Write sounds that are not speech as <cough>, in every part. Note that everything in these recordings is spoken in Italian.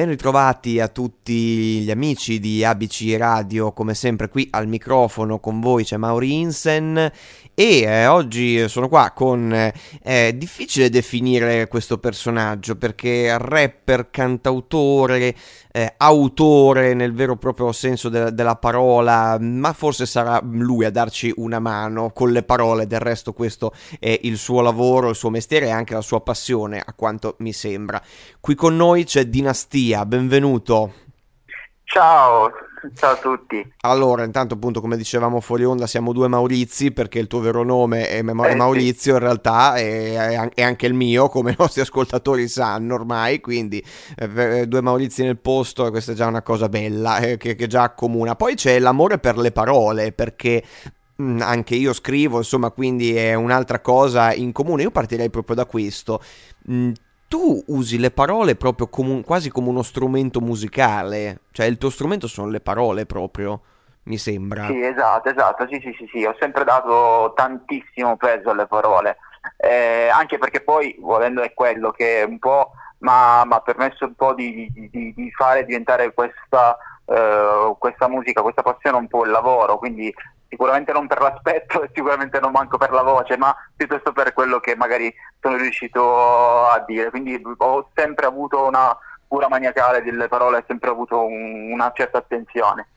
Ben ritrovati a tutti gli amici di ABC Radio, come sempre qui al microfono con voi c'è Mauri Insen e eh, oggi sono qua con... Eh, è difficile definire questo personaggio perché rapper, cantautore, eh, autore nel vero e proprio senso de- della parola, ma forse sarà lui a darci una mano con le parole, del resto questo è il suo lavoro, il suo mestiere e anche la sua passione, a quanto mi sembra. Qui con noi c'è Dinastia, benvenuto. Ciao, ciao a tutti. Allora, intanto appunto come dicevamo fuori onda siamo due Maurizi perché il tuo vero nome è, Ma- eh, Maurizio sì. in realtà è, è, anche il mio come i nostri ascoltatori sanno ormai, quindi eh, due Maurizi nel posto e questa è già una cosa bella eh, che, che già accomuna. Poi c'è l'amore per le parole perché mm, anche io scrivo, insomma, quindi è un'altra cosa in comune. Io partirei proprio da questo. Tu usi le parole proprio come quasi come uno strumento musicale, cioè il tuo strumento sono le parole proprio, mi sembra. Sì, esatto, esatto, sì, sì, sì, sì. ho sempre dato tantissimo peso alle parole, eh, anche perché poi, volendo, è quello che un po' mi ha permesso un po' di, di, di fare diventare questa, uh, questa musica, questa passione un po' il lavoro, quindi sicuramente non per l'aspetto e sicuramente non manco per la voce, ma piuttosto per quello che magari sono riuscito a dire. Quindi ho sempre avuto una cura maniacale delle parole, ho sempre avuto un, una certa attenzione.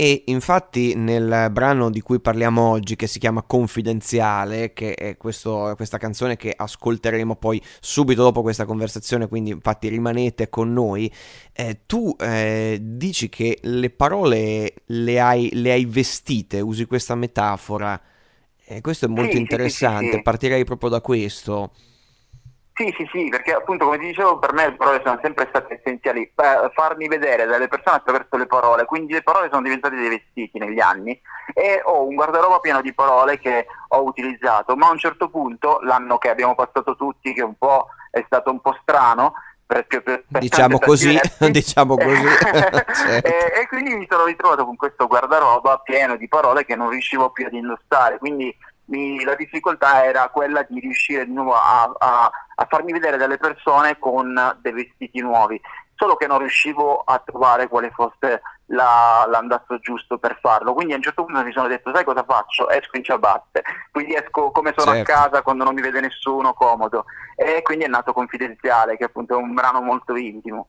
E infatti nel brano di cui parliamo oggi, che si chiama Confidenziale, che è questo, questa canzone che ascolteremo poi subito dopo questa conversazione, quindi infatti rimanete con noi, eh, tu eh, dici che le parole le hai, le hai, vestite, usi questa metafora. E questo è molto sì, interessante, sì, sì, partirei proprio da questo. Sì, sì, sì, perché appunto come ti dicevo per me le parole sono sempre state essenziali, eh, farmi vedere dalle persone attraverso le parole, quindi le parole sono diventate dei vestiti negli anni e ho un guardaroba pieno di parole che ho utilizzato, ma a un certo punto, l'anno che abbiamo passato tutti, che un po' è stato un po' strano, per, per, per diciamo, così, <laughs> diciamo così, <laughs> <laughs> certo. e, e, quindi mi sono ritrovato con questo guardaroba pieno di parole che non riuscivo più ad indossare, quindi mi, la difficoltà era quella di riuscire di nuovo a, a, a, farmi vedere delle persone con dei vestiti nuovi, solo che non riuscivo a trovare quale fosse la, l'andazzo giusto per farlo. Quindi a un certo punto mi sono detto, sai cosa faccio? Esco in ciabatte, quindi esco come sono certo. a casa quando non mi vede nessuno, comodo. E quindi è nato Confidenziale, che appunto è un brano molto intimo.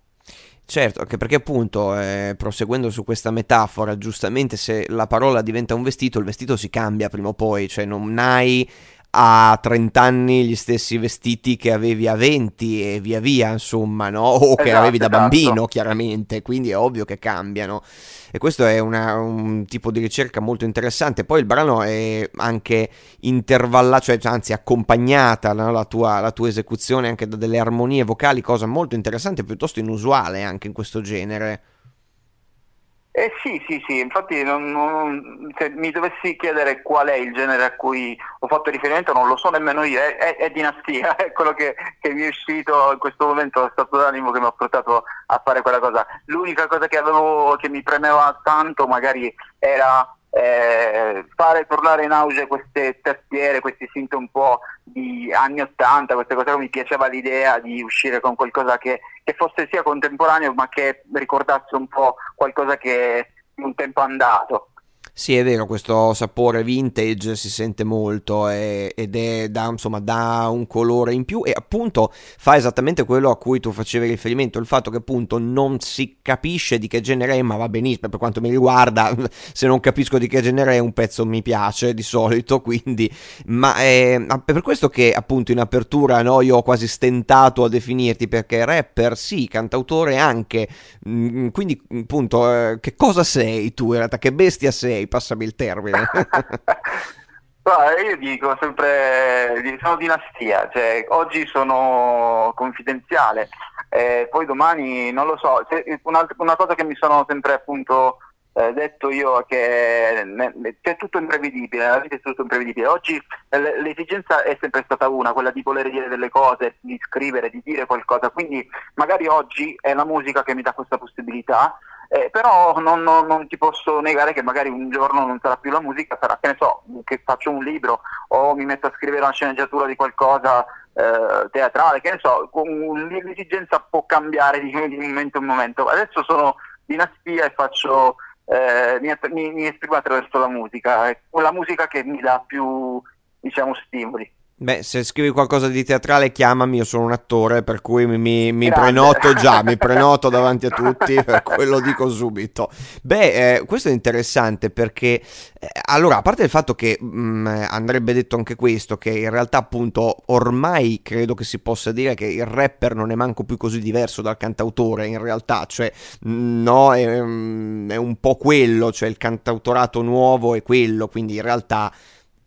Certo, anche perché appunto, eh, proseguendo su questa metafora, giustamente se la parola diventa un vestito, il vestito si cambia prima o poi, cioè non hai a 30 anni gli stessi vestiti che avevi a 20 e via via, insomma, no? O che esatto, avevi da esatto. bambino, chiaramente, quindi è ovvio che cambiano. E questo è una, un tipo di ricerca molto interessante. Poi il brano è anche intervallato, cioè anzi accompagnata no? la, tua, la tua esecuzione anche da delle armonie vocali, cosa molto interessante, piuttosto inusuale anche in questo genere. Eh sì, sì, sì, infatti non, non, se mi dovessi chiedere qual è il genere a cui ho fatto riferimento non lo so nemmeno io, è, è, è dinastia, <laughs> è quello che, che, mi è uscito in questo momento, è stato d'animo che mi ha portato a fare quella cosa. L'unica cosa che, avevo, che mi premeva tanto magari era eh, fare tornare in auge queste tastiere, questi synth un po' di anni 80, queste cose mi piaceva l'idea di uscire con qualcosa che, che, fosse sia contemporaneo ma che ricordasse un po' qualcosa che un tempo andato. Sì, è vero, questo sapore vintage si sente molto e, ed è da, insomma, dà un colore in più e appunto fa esattamente quello a cui tu facevi riferimento, il fatto che appunto non si capisce di che genere è, ma va benissimo, per quanto mi riguarda, <laughs> se non capisco di che genere è un pezzo mi piace di solito, <laughs> quindi, ma è, per questo che appunto in apertura no, io ho quasi stentato a definirti perché rapper sì, cantautore anche, mm, quindi appunto eh, che cosa sei tu in realtà, che bestia sei? Passami il termine. <laughs> io dico sempre, sono dinastia, cioè, oggi sono confidenziale, eh, poi domani non lo so, una, una, cosa che mi sono sempre appunto eh, detto io è che c'è tutto imprevedibile, la vita è tutto imprevedibile, oggi l'esigenza è sempre stata una, quella di voler dire delle cose, di scrivere, di dire qualcosa, quindi magari oggi è la musica che mi dà questa possibilità, eh, però non, non, non, ti posso negare che magari un giorno non sarà più la musica, sarà che ne so, che faccio un libro o mi metto a scrivere una sceneggiatura di qualcosa eh, teatrale, che ne so, l'esigenza può cambiare di, di momento in momento. Adesso sono dinastia e faccio, eh, mi, mi, mi esprimo attraverso la musica, è la musica che mi dà più diciamo, stimoli. Beh, se scrivi qualcosa di teatrale chiamami, io sono un attore, per cui mi, mi, prenoto già, mi <laughs> prenoto davanti a tutti, per quello dico subito. Beh, eh, questo è interessante perché, eh, allora, a parte il fatto che mh, mm, andrebbe detto anche questo, che in realtà appunto ormai credo che si possa dire che il rapper non è manco più così diverso dal cantautore, in realtà, cioè, no, è, è un po' quello, cioè il cantautorato nuovo è quello, quindi in realtà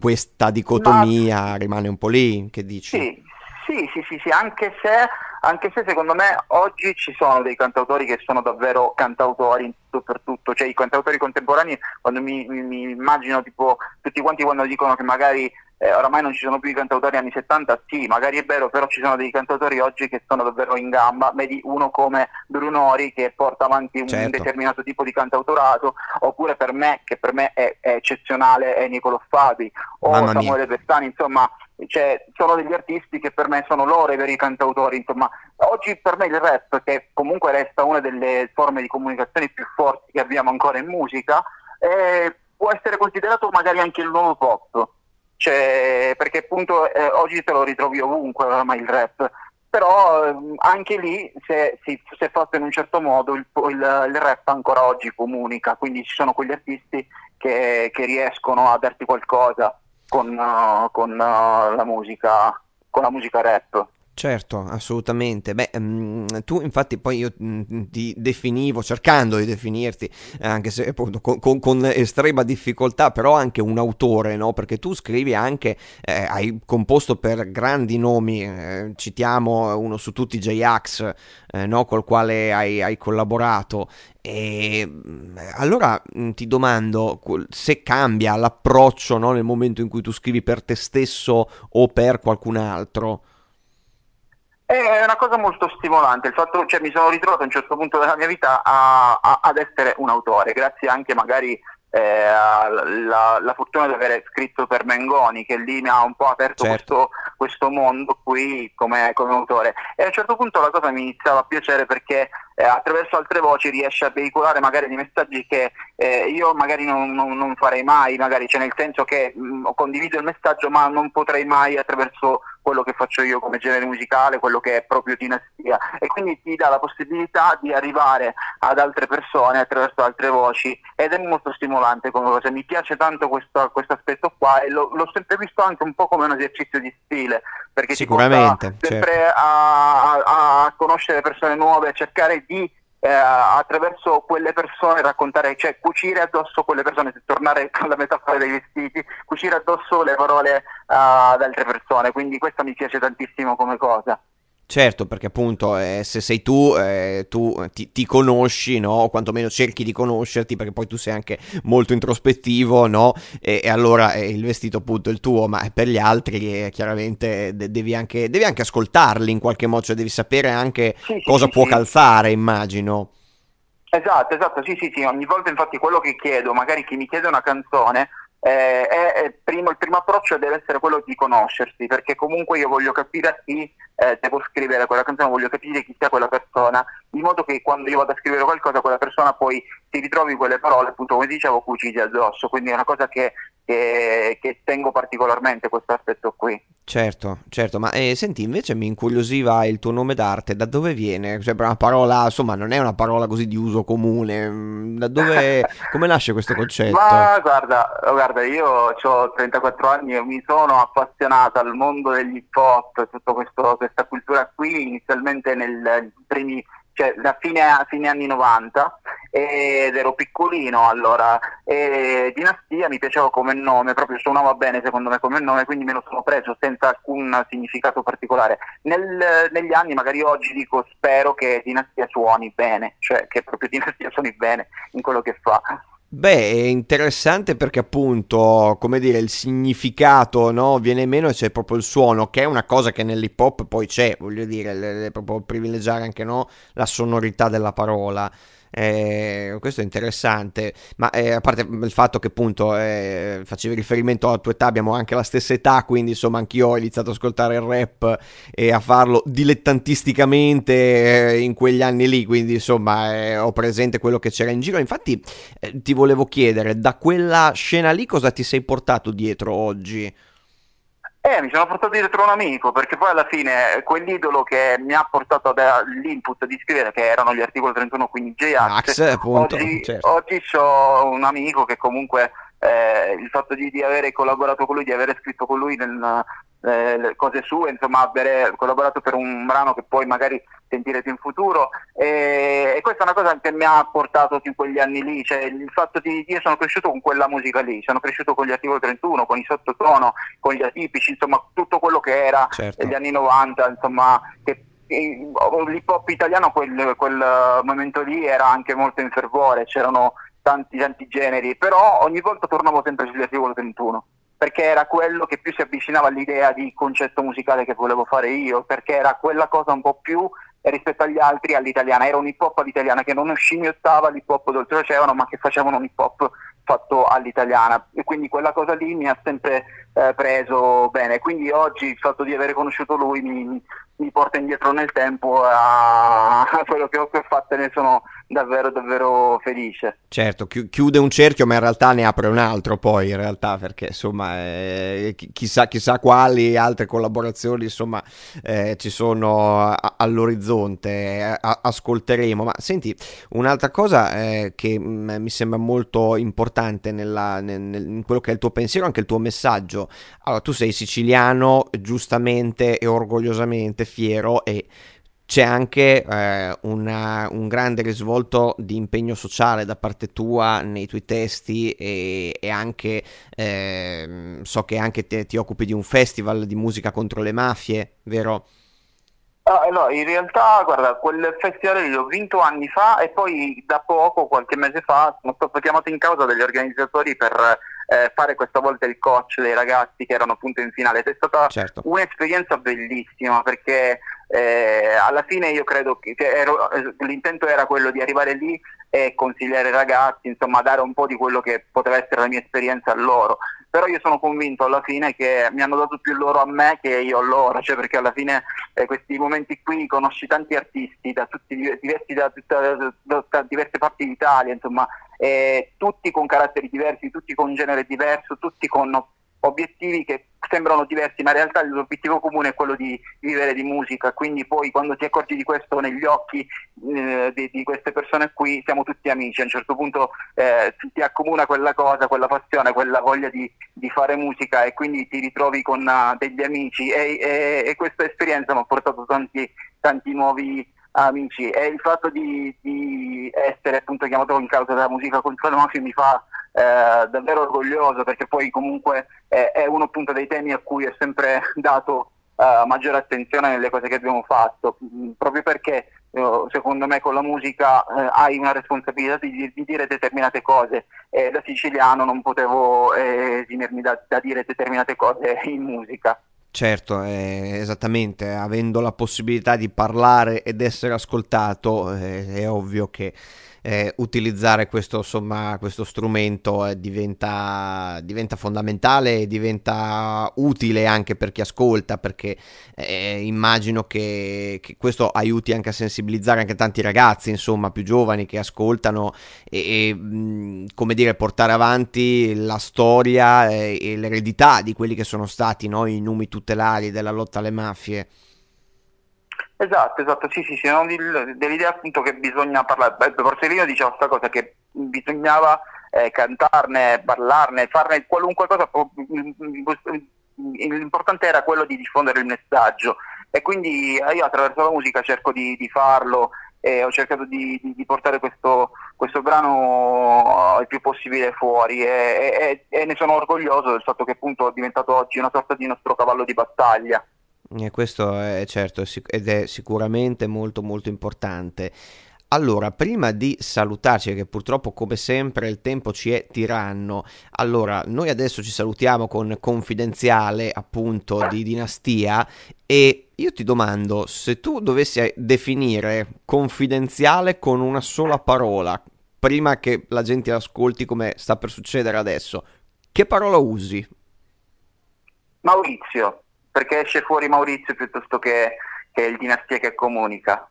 questa dicotomia Ma... rimane un po' lì, che dici? Sì, sì, sì, sì, sì anche, se, anche, se, secondo me oggi ci sono dei cantautori che sono davvero cantautori in tutto per tutto, cioè i cantautori contemporanei quando mi, mi, mi immagino tipo tutti quanti quando dicono che magari eh, oramai non ci sono più i cantautori anni 70, sì, magari è vero, però ci sono dei cantautori oggi che sono davvero in gamba, vedi uno come Brunori che porta avanti un certo. determinato tipo di cantautorato, oppure per me, che per me è, è eccezionale, è Nicolo Fabi, o Mamma Samuele mia. Insomma, cioè, sono degli artisti che per me sono loro i veri cantautori, insomma, oggi per me il rap, che comunque resta una delle forme di comunicazione più forti che abbiamo ancora in musica, eh, può essere considerato magari anche il nuovo pop cioè, perché appunto eh, oggi te lo ritrovi ovunque ormai il rap, però eh, anche lì se, se, se, fatto in un certo modo il, il, il, rap ancora oggi comunica, quindi ci sono quegli artisti che, che riescono a darti qualcosa con, uh, con uh, la musica, con la musica rap. Certo, assolutamente. Beh, mm, tu infatti poi io mh, mm, ti definivo, cercando di definirti, anche se appunto con, con, con, estrema difficoltà, però anche un autore, no? Perché tu scrivi anche, eh, hai composto per grandi nomi, eh, citiamo uno su tutti J-Ax, eh, no? Col quale hai, hai collaborato. E mm, allora ti domando se cambia l'approccio no? nel momento in cui tu scrivi per te stesso o per qualcun altro. È una cosa molto stimolante, il fatto, cioè, mi sono ritrovato a un certo punto della mia vita a, a, ad essere un autore, grazie anche magari eh, alla, la fortuna di aver scritto per Mengoni, che lì mi ha un po' aperto certo. questo, questo, mondo qui come, come, autore. E a un certo punto la cosa mi iniziava a piacere perché eh, attraverso altre voci riesce a veicolare magari dei messaggi che eh, io magari non, non, non, farei mai, magari cioè nel senso che mh, mm, condivido il messaggio ma non potrei mai attraverso quello che faccio io come genere musicale, quello che è proprio dinastia e quindi ti dà la possibilità di arrivare ad altre persone attraverso altre voci ed è molto stimolante come cosa, mi piace tanto questo, questo aspetto qua e lo, l'ho sempre visto anche un po' come un esercizio di stile perché Sicuramente, ti sempre certo. a, a, a conoscere persone nuove, a cercare di eh, attraverso quelle persone raccontare, cioè cucire addosso quelle persone, tornare alla metafora dei vestiti, cucire addosso le parole uh, ad altre persone, quindi questo mi piace tantissimo come cosa. Certo, perché appunto eh, se sei tu, eh, tu ti, ti, conosci, no? O quantomeno cerchi di conoscerti, perché poi tu sei anche molto introspettivo, no? E, e allora eh, il vestito appunto è il tuo, ma per gli altri chiaramente de- devi, anche, devi, anche, ascoltarli in qualche modo, cioè devi sapere anche sì, cosa sì, può sì. calzare, immagino. Esatto, esatto, sì, sì, sì, ogni volta infatti quello che chiedo, magari chi mi chiede una canzone, eh, è, primo, il primo approccio deve essere quello di conoscersi, perché comunque io voglio capire chi eh, devo scrivere quella canzone, voglio capire chi sia quella persona, in modo che quando io vado a scrivere qualcosa quella persona poi si ritrovi quelle parole, appunto come dicevo, cucite addosso, quindi è una cosa che, che, che tengo particolarmente questo aspetto qui. Certo, certo, ma eh, senti, invece mi incuriosiva il tuo nome d'arte, da dove viene? Cioè, una parola, insomma, non è una parola così di uso comune, mm, da dove, <laughs> come nasce questo concetto? Ma guarda, guarda io ho 34 anni e mi sono appassionato al mondo degli hip hop, tutta questa cultura qui, inizialmente nei primi cioè da fine, fine, anni 90 ed ero piccolino allora e Dinastia mi piaceva come nome, proprio suonava bene secondo me come nome, quindi me lo sono preso senza alcun significato particolare. Nel, negli anni, magari oggi dico spero che Dinastia suoni bene, cioè che proprio Dinastia suoni bene in quello che fa. Beh, è interessante perché appunto, come dire, il significato no, viene meno e c'è proprio il suono, che è una cosa che nell'hip hop poi c'è, voglio dire, è proprio privilegiare anche no, la sonorità della parola. Eh, questo è interessante, ma eh, a parte il fatto che appunto eh, facevi riferimento alla tua età, abbiamo anche la stessa età, quindi insomma anch'io ho iniziato ad ascoltare il rap e a farlo dilettantisticamente eh, in quegli anni lì, quindi insomma eh, ho presente quello che c'era in giro. Infatti eh, ti volevo chiedere, da quella scena lì cosa ti sei portato dietro oggi? Eh, mi sono portato dietro un amico, perché poi alla fine quell'idolo che mi ha portato all'input di scrivere, che erano gli articoli 31, quindi J-Ax, oggi, certo. oggi ho un amico che comunque eh, il fatto di, di aver collaborato con lui, di aver scritto con lui nel, eh, cose sue, insomma aver collaborato per un brano che poi magari sentirete in futuro e, e, questa è una cosa che mi ha portato in quegli anni lì, cioè il fatto di io sono cresciuto con quella musica lì, sono cresciuto con gli articoli 31, con i sottotono, con gli atipici, insomma tutto quello che era certo. negli anni 90, insomma che l'hip hop italiano quel, quel momento lì era anche molto in fervore, c'erano tanti tanti generi, però ogni volta tornavo sempre sugli articoli 31 perché era quello che più si avvicinava all'idea di concetto musicale che volevo fare io, perché era quella cosa un po' più rispetto agli altri all'italiana, era un hip hop all'italiana che non scimmiottava l'hip hop d'oltreoceano ma che facevano un hip hop fatto all'italiana. E quindi quella cosa lì mi ha sempre eh, preso bene, quindi oggi il fatto di aver conosciuto lui mi, mi porta indietro nel tempo a, a quello che ho, fatto e ne sono davvero davvero felice. Certo, chiude un cerchio ma in realtà ne apre un altro poi in realtà perché insomma eh, chissà, chissà quali altre collaborazioni insomma eh, ci sono a, all'orizzonte, eh, a, ascolteremo. Ma senti, un'altra cosa eh, che mh, mm, mi sembra molto importante nella, nel, nel, in quello che è il tuo pensiero, anche il tuo messaggio. Allora, tu sei siciliano giustamente e orgogliosamente fiero e c'è anche eh, una, un grande risvolto di impegno sociale da parte tua nei tuoi testi e, e anche eh, so che anche te, ti occupi di un festival di musica contro le mafie, vero? Ah, no, in realtà, guarda, quel festival l'ho vinto anni fa e poi da poco, qualche mese fa, sono stato chiamato in causa dagli organizzatori per eh, fare questa volta il coach dei ragazzi che erano appunto in finale. Ed è stata certo. un'esperienza bellissima perché eh, alla fine io credo che, ero, eh, l'intento era quello di arrivare lì e consigliare ai ragazzi, insomma dare un po' di quello che poteva essere la mia esperienza a loro. Però io sono convinto alla fine che mi hanno dato più loro a me che io a loro, cioè perché alla fine eh, questi momenti qui conosci tanti artisti da tutti diversi da, da, da, da diverse parti d'Italia, insomma, eh, tutti con caratteri diversi, tutti con genere diverso, tutti con obiettivi che sembrano diversi, ma in realtà l'obiettivo comune è quello di vivere di musica, quindi poi quando ti accorgi di questo negli occhi eh, di, di, queste persone qui siamo tutti amici, a un certo punto eh, ti accomuna quella cosa, quella passione, quella voglia di, di fare musica e quindi ti ritrovi con uh, degli amici. E, e, e, questa esperienza mi ha portato tanti, tanti nuovi amici. E il fatto di, di essere appunto chiamato in causa della musica contro le mafie mi fa eh, davvero orgoglioso perché poi comunque eh, è uno appunto dei temi a cui ho sempre <laughs> dato eh, maggiore attenzione nelle cose che abbiamo fatto, mm, proprio perché eh, secondo me con la musica eh, hai una responsabilità di, di, dire determinate cose e da siciliano non potevo eh, esimermi da, da dire determinate cose <laughs> in musica. Certo, eh, esattamente, avendo la possibilità di parlare ed essere ascoltato, eh, è ovvio che eh, utilizzare questo, insomma, questo strumento eh, diventa, diventa, fondamentale e diventa utile anche per chi ascolta, perché eh, immagino che, che, questo aiuti anche a sensibilizzare anche tanti ragazzi, insomma, più giovani che ascoltano e, e come dire, portare avanti la storia e, e l'eredità di quelli che sono stati no, i numi tutelari della lotta alle mafie. Esatto, esatto, sì, sì, sì, no, dell'idea appunto che bisogna parlare, Borsellino diceva questa cosa che bisognava eh, cantarne, parlarne, farne qualunque cosa, l'importante era quello di diffondere il messaggio. E quindi eh, io attraverso la musica cerco di, di farlo e ho cercato di, di, di portare questo, questo, brano il più possibile fuori. E, e, e ne sono orgoglioso del fatto che appunto è diventato oggi una sorta di nostro cavallo di battaglia. E questo è certo ed è sicuramente molto molto importante. allora, prima di salutarci, che purtroppo come sempre il tempo ci è tiranno, allora noi adesso ci salutiamo con Confidenziale appunto di Dinastia e io ti domando, se tu dovessi definire Confidenziale con una sola parola, prima che la gente ascolti come sta per succedere adesso, che parola usi? Maurizio, perché esce fuori Maurizio piuttosto che, che il Dinastia che comunica.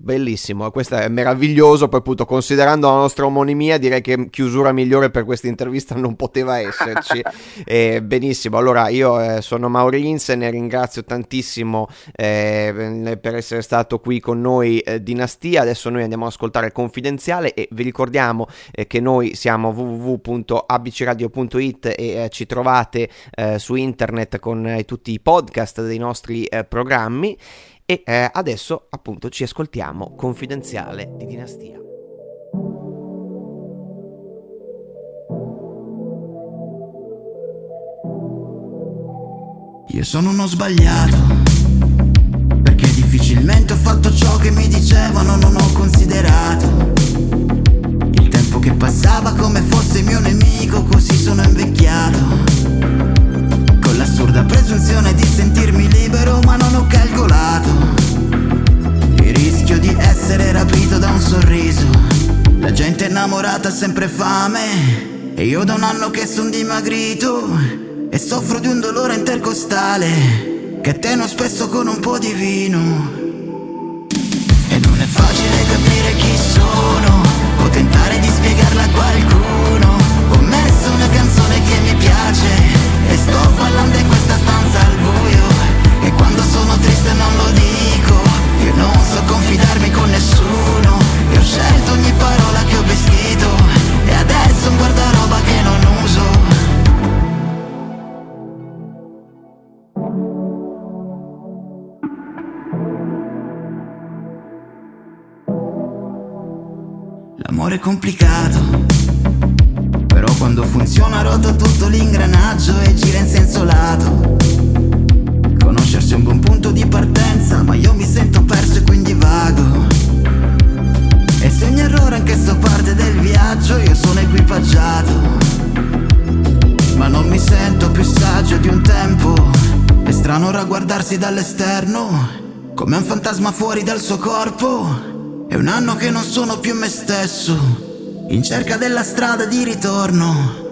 Bellissimo, questo è meraviglioso, poi appunto considerando la nostra omonimia direi che chiusura migliore per questa intervista non poteva esserci. <laughs> eh, benissimo, allora io eh, sono Maurins e ne ringrazio tantissimo eh, per essere stato qui con noi eh, Dinastia, adesso noi andiamo ad ascoltare Confidenziale e vi ricordiamo eh, che noi siamo www.abcradio.it e eh, ci trovate su internet con tutti i podcast dei nostri programmi. E eh, adesso appunto ci ascoltiamo Confidenziale di Dinastia. Io sono uno sbagliato, perché difficilmente io da un anno che son dimagrito E soffro di un dolore intercostale Che tengo spesso con un po' di vino complicato. Però quando funziona rota tutto l'ingranaggio e gira in senso lato. Conoscersi è un buon punto di partenza Ma io mi sento perso e quindi vago. E se ogni errore anche sto parte del viaggio Io sono equipaggiato. Ma non mi sento più saggio di un tempo. È strano ora guardarsi dall'esterno Come un fantasma fuori dal suo corpo È un anno che non sono più me stesso in cerca della strada di ritorno.